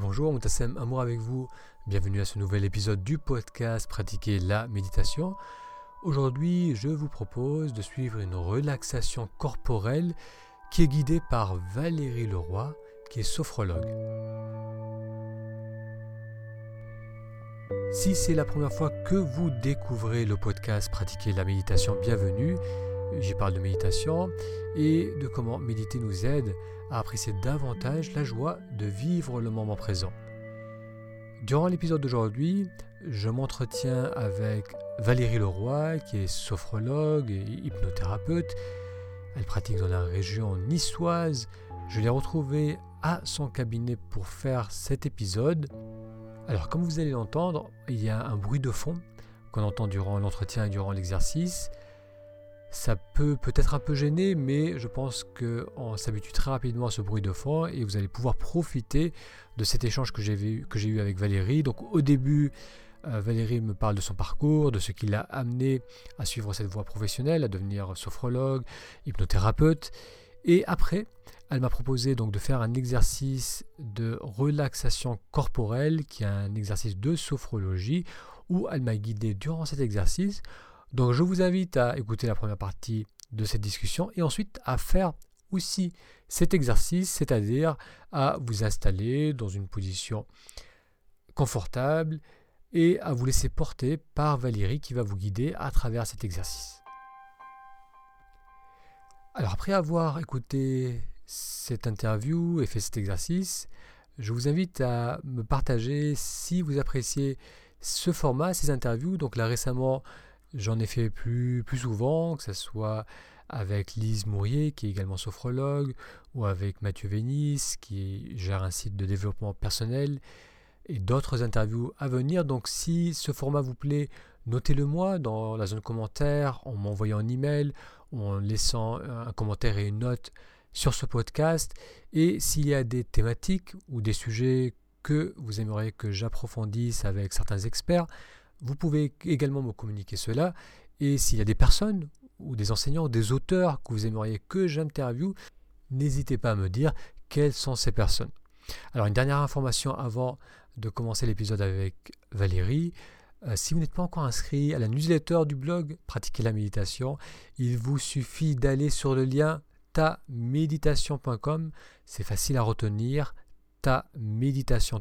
bonjour, Moutassem Amour avec vous. Bienvenue à ce nouvel épisode du podcast Pratiquer la méditation. Aujourd'hui, je vous propose de suivre une relaxation corporelle qui est guidée par Valérie Leroy, qui est sophrologue. Si c'est la première fois que vous découvrez le podcast Pratiquer la méditation, bienvenue. J'y parle de méditation et de comment méditer nous aide à apprécier davantage la joie de vivre le moment présent. Durant l'épisode d'aujourd'hui, je m'entretiens avec Valérie Leroy, qui est sophrologue et hypnothérapeute. Elle pratique dans la région niçoise. Je l'ai retrouvée à son cabinet pour faire cet épisode. Alors, comme vous allez l'entendre, il y a un bruit de fond qu'on entend durant l'entretien et durant l'exercice. Ça peut peut-être un peu gêner, mais je pense qu'on s'habitue très rapidement à ce bruit de fond et vous allez pouvoir profiter de cet échange que j'ai eu avec Valérie. Donc au début, euh, Valérie me parle de son parcours, de ce qui l'a amené à suivre cette voie professionnelle, à devenir sophrologue, hypnothérapeute. Et après, elle m'a proposé donc de faire un exercice de relaxation corporelle, qui est un exercice de sophrologie, où elle m'a guidé durant cet exercice donc je vous invite à écouter la première partie de cette discussion et ensuite à faire aussi cet exercice, c'est-à-dire à vous installer dans une position confortable et à vous laisser porter par Valérie qui va vous guider à travers cet exercice. Alors après avoir écouté cette interview et fait cet exercice, je vous invite à me partager si vous appréciez ce format, ces interviews. Donc là récemment, J'en ai fait plus, plus souvent, que ce soit avec Lise Mourier, qui est également sophrologue, ou avec Mathieu Vénis, qui gère un site de développement personnel, et d'autres interviews à venir. Donc si ce format vous plaît, notez-le moi dans la zone commentaire, en m'envoyant un email, en laissant un commentaire et une note sur ce podcast. Et s'il y a des thématiques ou des sujets que vous aimeriez que j'approfondisse avec certains experts, vous pouvez également me communiquer cela. Et s'il y a des personnes ou des enseignants, ou des auteurs que vous aimeriez que j'interviewe, n'hésitez pas à me dire quelles sont ces personnes. Alors une dernière information avant de commencer l'épisode avec Valérie. Euh, si vous n'êtes pas encore inscrit à la newsletter du blog Pratiquer la méditation, il vous suffit d'aller sur le lien taméditation.com. C'est facile à retenir ta méditation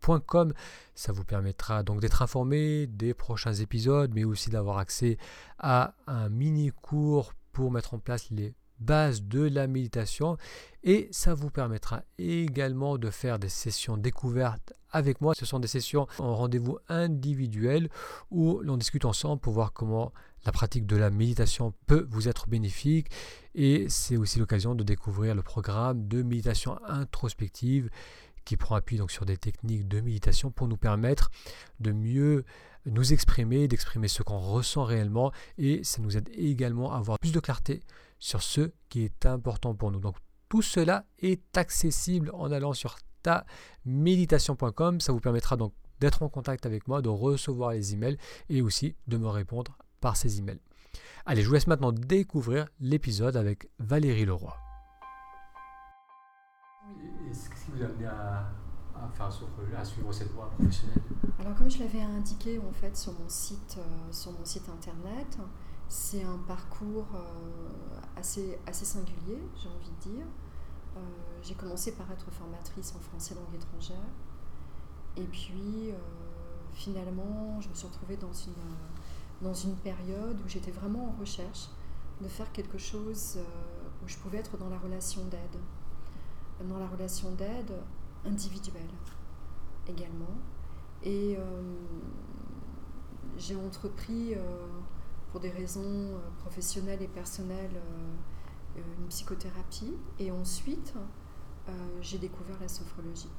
tout. Ça vous permettra donc d'être informé des prochains épisodes, mais aussi d'avoir accès à un mini cours pour mettre en place les bases de la méditation et ça vous permettra également de faire des sessions découvertes avec moi. Ce sont des sessions en rendez-vous individuel où l'on discute ensemble pour voir comment la pratique de la méditation peut vous être bénéfique et c'est aussi l'occasion de découvrir le programme de méditation introspective qui prend appui donc sur des techniques de méditation pour nous permettre de mieux nous exprimer, d'exprimer ce qu'on ressent réellement et ça nous aide également à avoir plus de clarté sur ce qui est important pour nous. Donc tout cela est accessible en allant sur taméditation.com. Ça vous permettra donc d'être en contact avec moi, de recevoir les emails et aussi de me répondre par ces emails. Allez, je vous laisse maintenant découvrir l'épisode avec Valérie Leroy. Qu'est-ce qui vous a amené à, à, suivre cette voie professionnelle? Alors comme je l'avais indiqué en fait sur mon site, euh, sur mon site internet, c'est un parcours euh, assez, assez singulier, j'ai envie de dire. Euh, j'ai commencé par être formatrice en français langue étrangère. Et puis, finalement, je me suis retrouvée dans une, dans une période où j'étais vraiment en recherche de faire quelque chose euh, où je pouvais être dans la relation d'aide, dans la relation d'aide individuelle également. Et euh, j'ai entrepris, euh, pour des raisons professionnelles et personnelles, une psychothérapie. Et ensuite, j'ai découvert la sophrologie.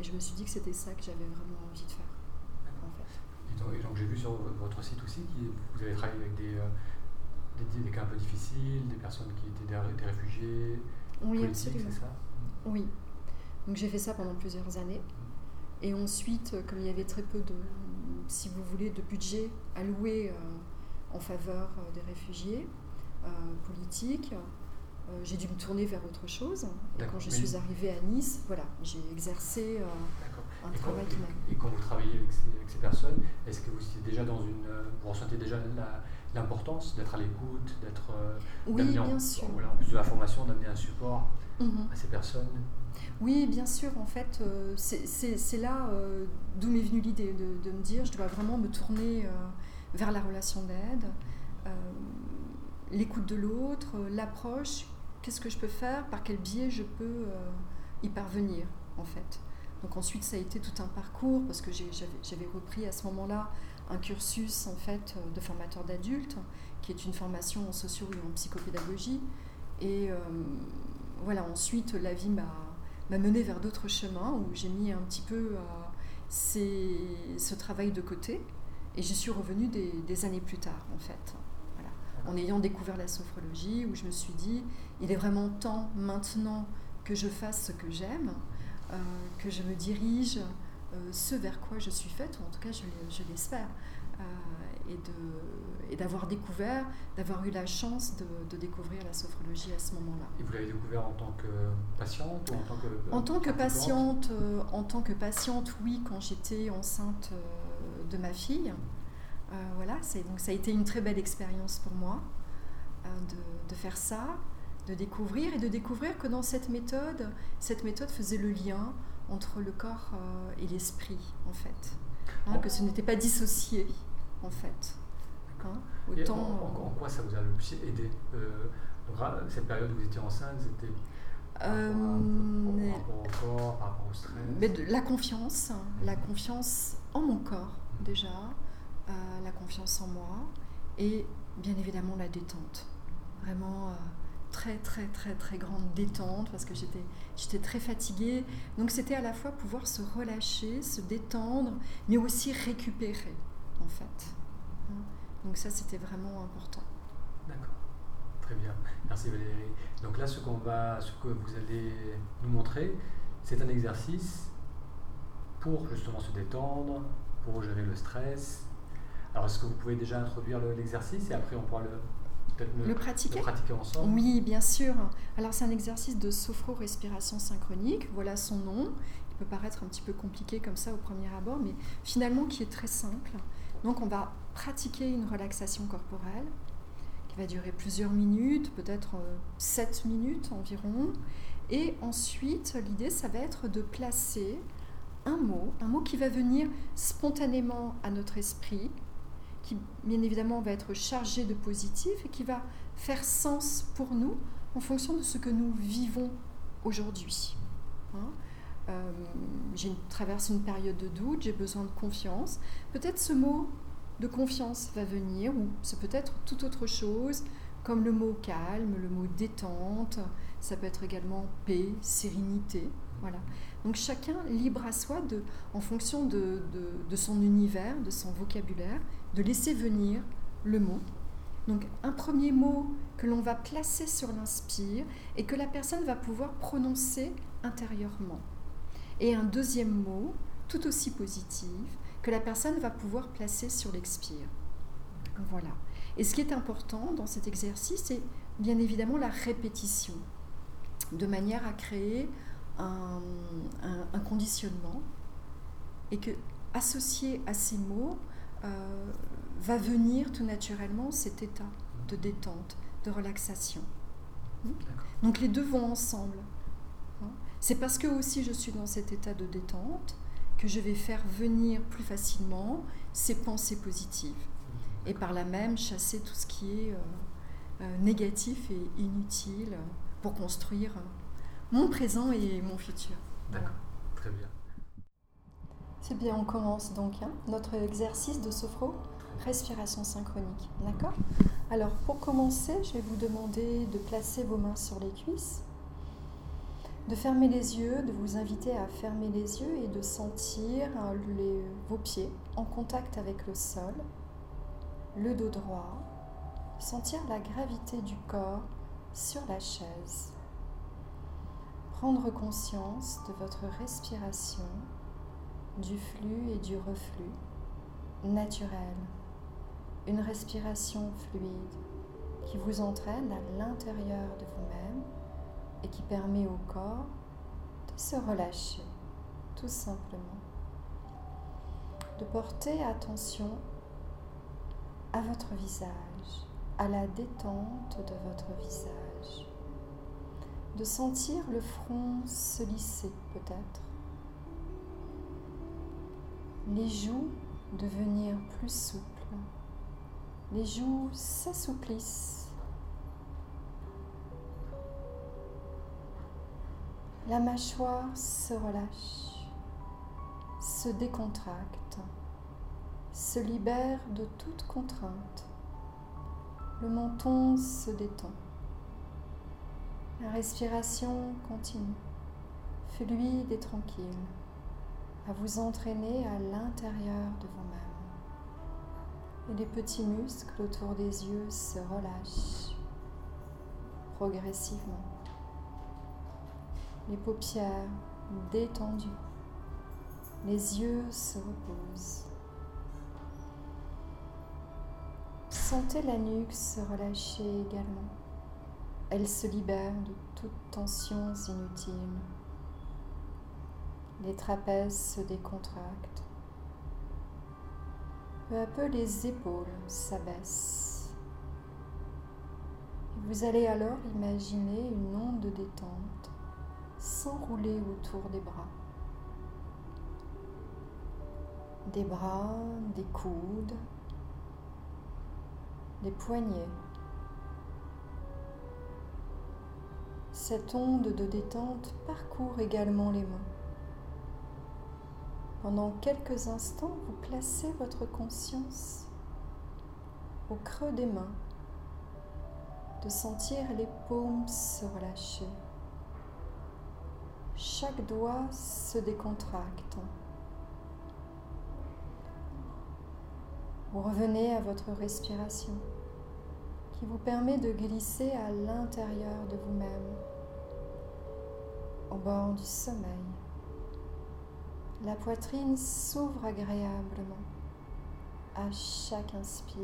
Et je me suis dit que c'était ça que j'avais vraiment envie de faire. Et donc, j'ai vu sur votre site aussi que vous avez travaillé avec des, euh, des, cas un peu difficiles, des personnes qui étaient des, réfugiés. Oui, absolument. Ça? Oui. Donc j'ai fait ça pendant plusieurs années. Et ensuite, comme il y avait très peu de, si vous voulez, de budget alloué euh, en faveur euh, des réfugiés politiques, euh, j'ai dû me tourner vers autre chose. Et quand je mais- suis arrivée à Nice, voilà, j'ai exercé euh, un Et quand, travail m'a... et- et quand vous travaillez avec ces, avec ces personnes, est-ce que vous étiez déjà dans une, euh, vous ressentez déjà la- l'importance d'être à l'écoute, d'être euh, Oui, d'amener en- bien sûr. voilà, en plus de la formation, d'amener un support Mhm. à ces personnes? Oui, bien sûr. En fait, euh, c'est- c'est c'est là euh, d'où m'est venue l'idée de, de me dire je dois vraiment me tourner euh, vers la relation d'aide, euh, l'écoute de l'autre, euh, l'approche. Qu'est-ce que je peux faire? Par quel biais je peux euh, y parvenir, en fait? Donc ensuite, ça a été tout un parcours parce que j'avais repris à ce moment-là un cursus en fait de formateur d'adultes, qui est une formation en socio et en psychopédagogie. Et voilà, ensuite, la vie m'a mené vers d'autres chemins où j'ai mis un petit peu ce travail de côté et je suis revenue des, des années plus tard en fait. Voilà. En ayant découvert la sophrologie où je me suis dit il est vraiment temps maintenant que je fasse ce que j'aime, euh, que je me dirige euh, ce vers quoi je suis faite, ou en tout cas je l'espère, euh, et d'avoir découvert, d'avoir eu la chance de, de découvrir la sophrologie à ce moment-là. Et vous l'avez découvert en tant que patiente ou en tant que En tant que patiente, en tant que patiente, oui, quand j'étais enceinte de ma fille, Euh, voilà, donc ça a été une très belle expérience pour moi euh, de, de faire ça, de découvrir et de découvrir que dans cette méthode, cette méthode faisait le lien entre le corps euh, et l'esprit, en fait, Hein, que ce n'était pas dissocié, en fait. Hein, autant. en, en- en quoi ça vous a le plus aidé Cette période où vous étiez enceinte, c'était euh, par rapport au corps, par rapport au stress? Mais de la confiance, hein, la confiance en mon corps déjà, euh, la confiance en moi et bien évidemment la détente. Vraiment euh, très très très très grande détente parce que j'étais j'étais très fatiguée. Donc c'était à la fois pouvoir se relâcher, se détendre, mais aussi récupérer en fait. Hein? Donc ça c'était vraiment important. D'accord. Très bien. Merci Valérie. Donc là, ce, qu'on va, ce que vous allez nous montrer, c'est un exercice pour justement se détendre, pour gérer le stress. Alors, est-ce que vous pouvez déjà introduire le- l'exercice et après on pourra le, peut-être le, Le pratiquer le pratiquer ensemble? Oui, bien sûr. Alors c'est un exercice de sophro-respiration synchronique, voilà son nom. Il peut paraître un petit peu compliqué comme ça au premier abord, mais finalement qui est très simple. Donc on va pratiquer une relaxation corporelle qui va durer plusieurs minutes, peut-être 7 minutes environ. Et ensuite, l'idée, ça va être de placer un mot, un mot qui va venir spontanément à notre esprit, qui bien évidemment va être chargé de positif et qui va faire sens pour nous en fonction de ce que nous vivons aujourd'hui. Hein euh, une- traverse une période de doute, j'ai besoin de confiance. Peut-être ce mot de confiance va venir, ou c'est peut-être tout autre chose, comme le mot calme, le mot détente, ça peut être également paix, sérénité. Voilà. Donc chacun libre à soi, de, en fonction de, de, de son univers, de son vocabulaire, de laisser venir le mot. Donc un premier mot que l'on va placer sur l'inspire et que la personne va pouvoir prononcer intérieurement. Et un deuxième mot, tout aussi positif, que la personne va pouvoir placer sur l'expire. Voilà. Et ce qui est important dans cet exercice, c'est bien évidemment la répétition, de manière à créer un, un- un conditionnement et que associé à ces mots euh, va venir tout naturellement cet état de détente, de relaxation. Donc les deux vont ensemble. hein. C'est parce que aussi je suis dans cet état de détente que je vais faire venir plus facilement ces pensées positives et par là même chasser tout ce qui est euh, euh, négatif et inutile pour construire mon présent et mon futur. D'accord. Très bien. C'est bien, on commence donc hein, notre exercice de sophro, respiration synchronique. D'accord? Alors pour commencer, je vais vous demander de placer vos mains sur les cuisses, de fermer les yeux, de vous inviter à fermer les yeux et de sentir hein, les- vos pieds en contact avec le sol, le dos droit, sentir la gravité du corps sur la chaise, prendre conscience de votre respiration du flux et du reflux naturel, une respiration fluide, qui vous entraîne à l'intérieur de vous-même et qui permet au corps de se relâcher, tout simplement. De porter attention à votre visage, à la détente de votre visage. De sentir le front se lisser peut-être. Les joues devenir plus souples. Les joues s'assouplissent La mâchoire se relâche, se décontracte, se libère de toute contrainte. Le menton se détend. La respiration continue, fluide et tranquille, à vous entraîner à l'intérieur de vous-même. Et les petits muscles autour des yeux se relâchent progressivement les paupières détendues, les yeux se reposent. Sentez la nuque se relâcher également. Elle se libère de toutes tensions inutiles. Les trapèzes se décontractent. Peu à peu, les épaules s'abaissent. Vous allez alors imaginer une onde de détente s'enrouler autour des bras. Des bras, des coudes, des poignets. Cette onde de détente parcourt également les mains. Pendant quelques instants, vous placez votre conscience au creux des mains, de sentir les paumes se relâcher. Chaque doigt se décontracte. Vous revenez à votre respiration qui vous permet de glisser à l'intérieur de vous-même, au bord du sommeil. La poitrine s'ouvre agréablement à chaque inspire,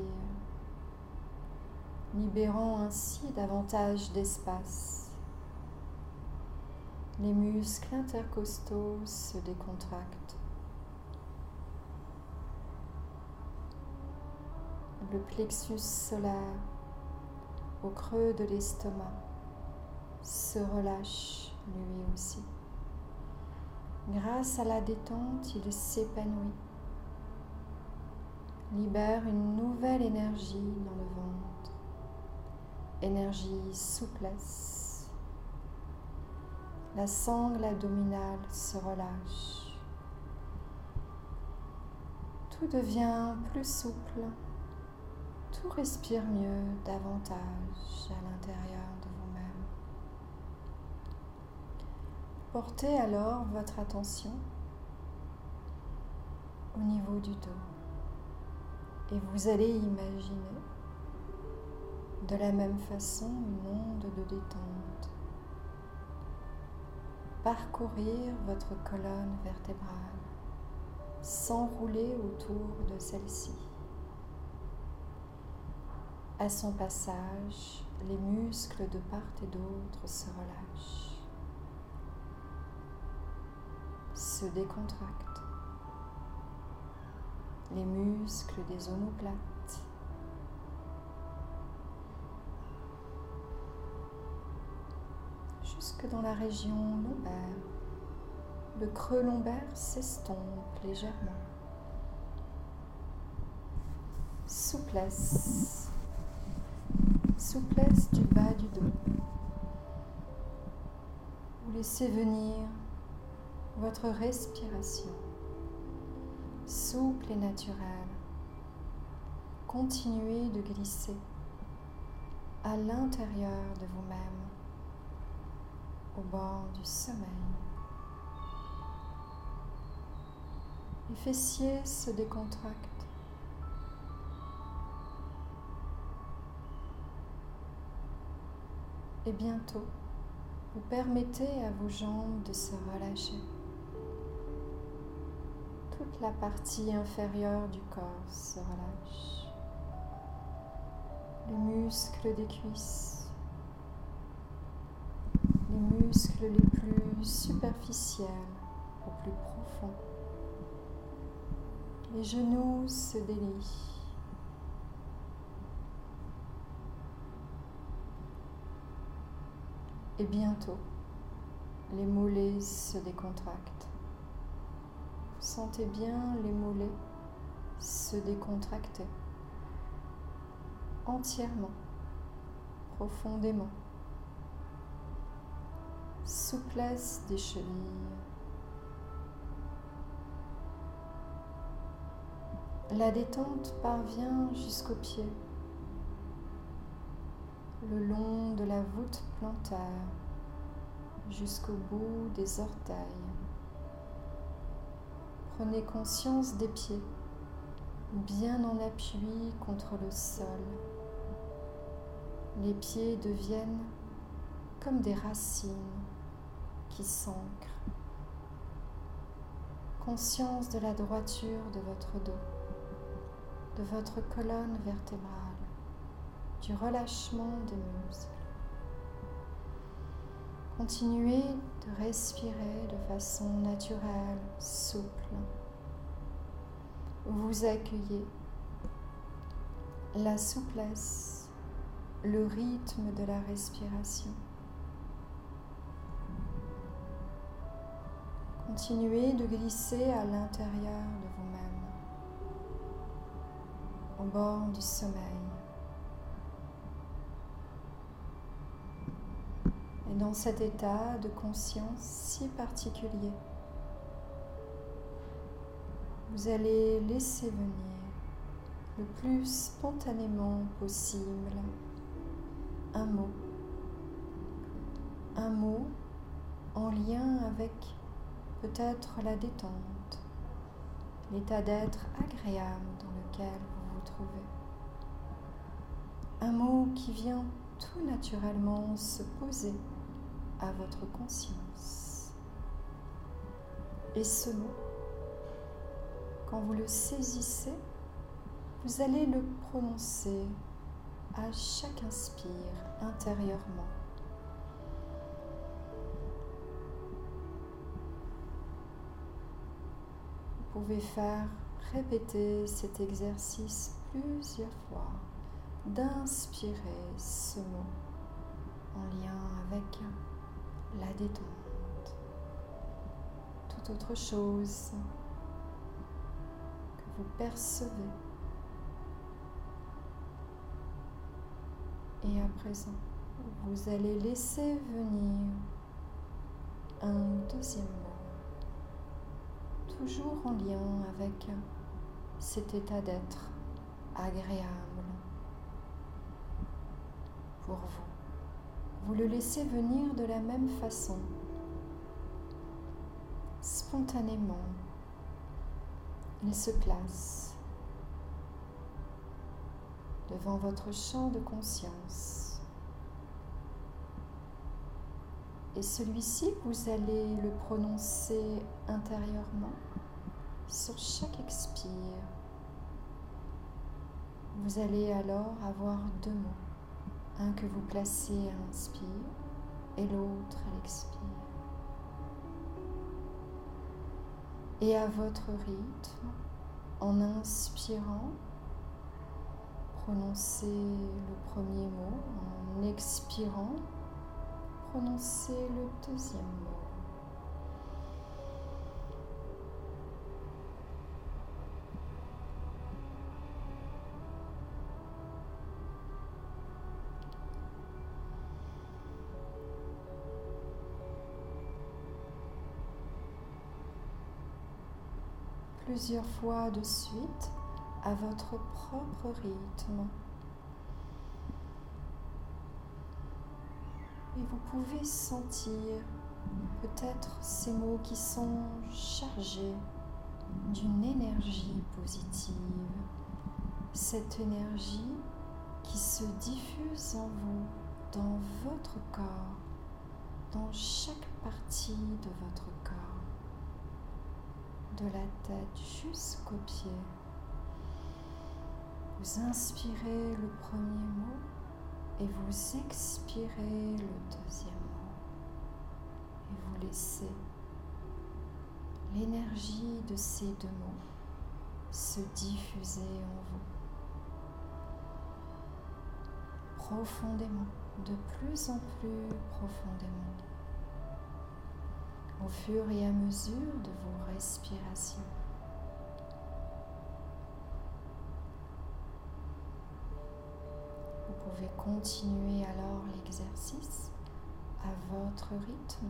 libérant ainsi davantage d'espace les muscles intercostaux se décontractent. Le plexus solaire au creux de l'estomac se relâche lui aussi. Grâce à la détente, il s'épanouit, libère une nouvelle énergie dans le ventre, énergie souplesse la sangle abdominale se relâche. Tout devient plus souple. Tout respire mieux davantage à l'intérieur de vous-même. Portez alors votre attention au niveau du dos et vous allez imaginer de la même façon une onde de détente parcourir votre colonne vertébrale, s'enrouler autour de celle-ci. À son passage, les muscles de part et d'autre se relâchent, se. Les muscles des omoplates jusque dans la région lombaire. Le creux lombaire s'estompe légèrement. Souplesse. Souplesse du bas du dos. Vous laissez venir votre respiration, souple et naturelle. Continuez de glisser à l'intérieur de vous-même au bord du sommeil. Les fessiers se décontractent. Et bientôt, vous permettez à vos jambes de se relâcher. Toute la partie inférieure du corps se relâche. les muscles des cuisses, les muscles les plus superficiels au plus profond. Les genoux se délient. Et bientôt, les mollets se décontractent. Sentez bien les mollets se décontracter entièrement, profondément. Souplesse des chevilles. La détente parvient jusqu'aux pieds, le long de la voûte plantaire, jusqu'au bout des orteils. Prenez conscience des pieds, bien en appui contre le sol. Les pieds deviennent comme des racines qui s'ancrent. Conscience de la droiture de votre dos, de votre colonne vertébrale, du relâchement des muscles. Continuez de respirer de façon naturelle, souple. Vous accueillez la souplesse le rythme de la respiration. Continuez de glisser à l'intérieur de vous-même, au bord du sommeil. Et dans cet état de conscience si particulier, vous allez laisser venir le plus spontanément possible un mot. Un mot en lien avec peut-être la détente, l'état d'être agréable dans lequel vous vous trouvez. Un mot qui vient tout naturellement se poser à votre conscience. Et ce mot, quand vous le saisissez, vous allez le prononcer à chaque inspire intérieurement. Vous pouvez faire répéter cet exercice plusieurs fois, d'inspirer ce mot en lien avec la détente, toute autre chose que vous percevez Et à présent, vous allez laisser venir un deuxième mot, toujours en lien avec cet état d'être agréable pour vous. Vous le laissez venir de la même façon, spontanément. Il se place devant votre champ de conscience. Et celui-ci, vous allez le prononcer intérieurement sur chaque expire. Vous allez alors avoir deux mots, un que vous placez à l'inspire et l'autre à l'expire. Et à votre rythme, en inspirant, prononcez le premier mot en expirant. Prononcez le deuxième mot. Plusieurs fois de suite à votre propre rythme. Et vous pouvez sentir peut-être ces mots qui sont chargés d'une énergie positive. Cette énergie qui se diffuse en vous, dans votre corps, dans chaque partie de votre corps, de la tête jusqu'aux pieds Vous inspirez le premier mot et vous expirez le deuxième mot. Et vous laissez l'énergie de ces deux mots se diffuser en vous. Profondément, de plus en plus profondément. Au fur et à mesure de vos respirations. Vous pouvez continuer alors l'exercice à votre rythme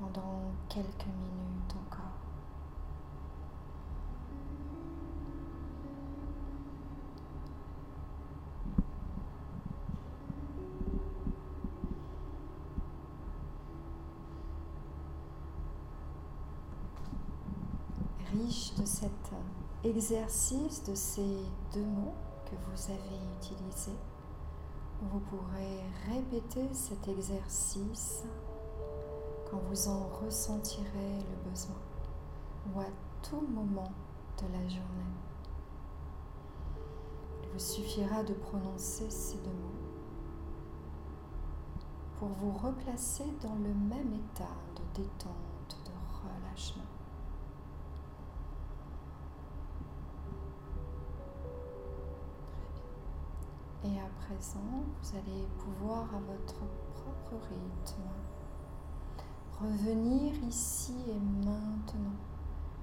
pendant quelques minutes encore. Riche de cet exercice de ces deux mots que vous avez utilisés, vous pourrez répéter cet exercice quand vous en ressentirez le besoin ou à tout moment de la journée. Il vous suffira de prononcer ces deux mots pour vous replacer dans le même état de détente, de relâchement. Et à présent, vous allez pouvoir à votre propre rythme revenir ici et maintenant,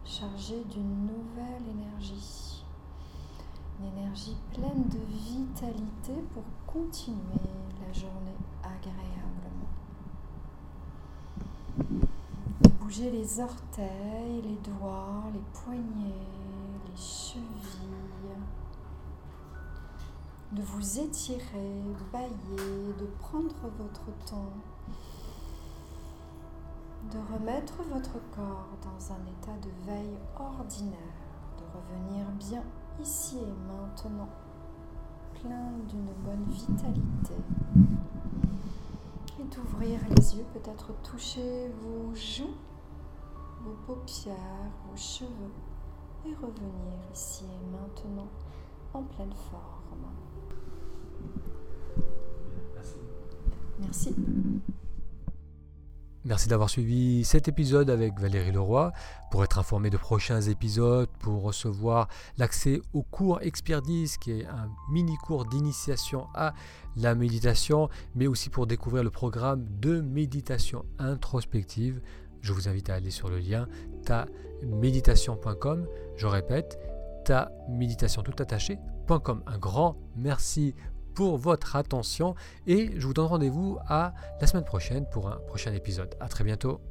chargé d'une nouvelle énergie. Une énergie pleine de vitalité pour continuer la journée agréablement. De bouger les orteils, les doigts, les poignets, les chevilles de vous étirer, bailler, de prendre votre temps, de remettre votre corps dans un état de veille ordinaire, de revenir bien ici et maintenant, plein d'une bonne vitalité. Et d'ouvrir les yeux, peut-être toucher vos joues, vos paupières, vos cheveux, et revenir ici et maintenant en pleine forme. Merci. Merci d'avoir suivi cet épisode avec Valérie Leroy. Pour être informé de prochains épisodes, pour recevoir l'accès au cours Expertise, qui est un mini cours d'initiation à la méditation, mais aussi pour découvrir le programme de méditation introspective, je vous invite à aller sur le lien taméditation.com. Je répète, taméditation tout attaché.com. Un grand merci pour votre attention et je vous donne rendez-vous à la semaine prochaine pour un prochain épisode. À très bientôt.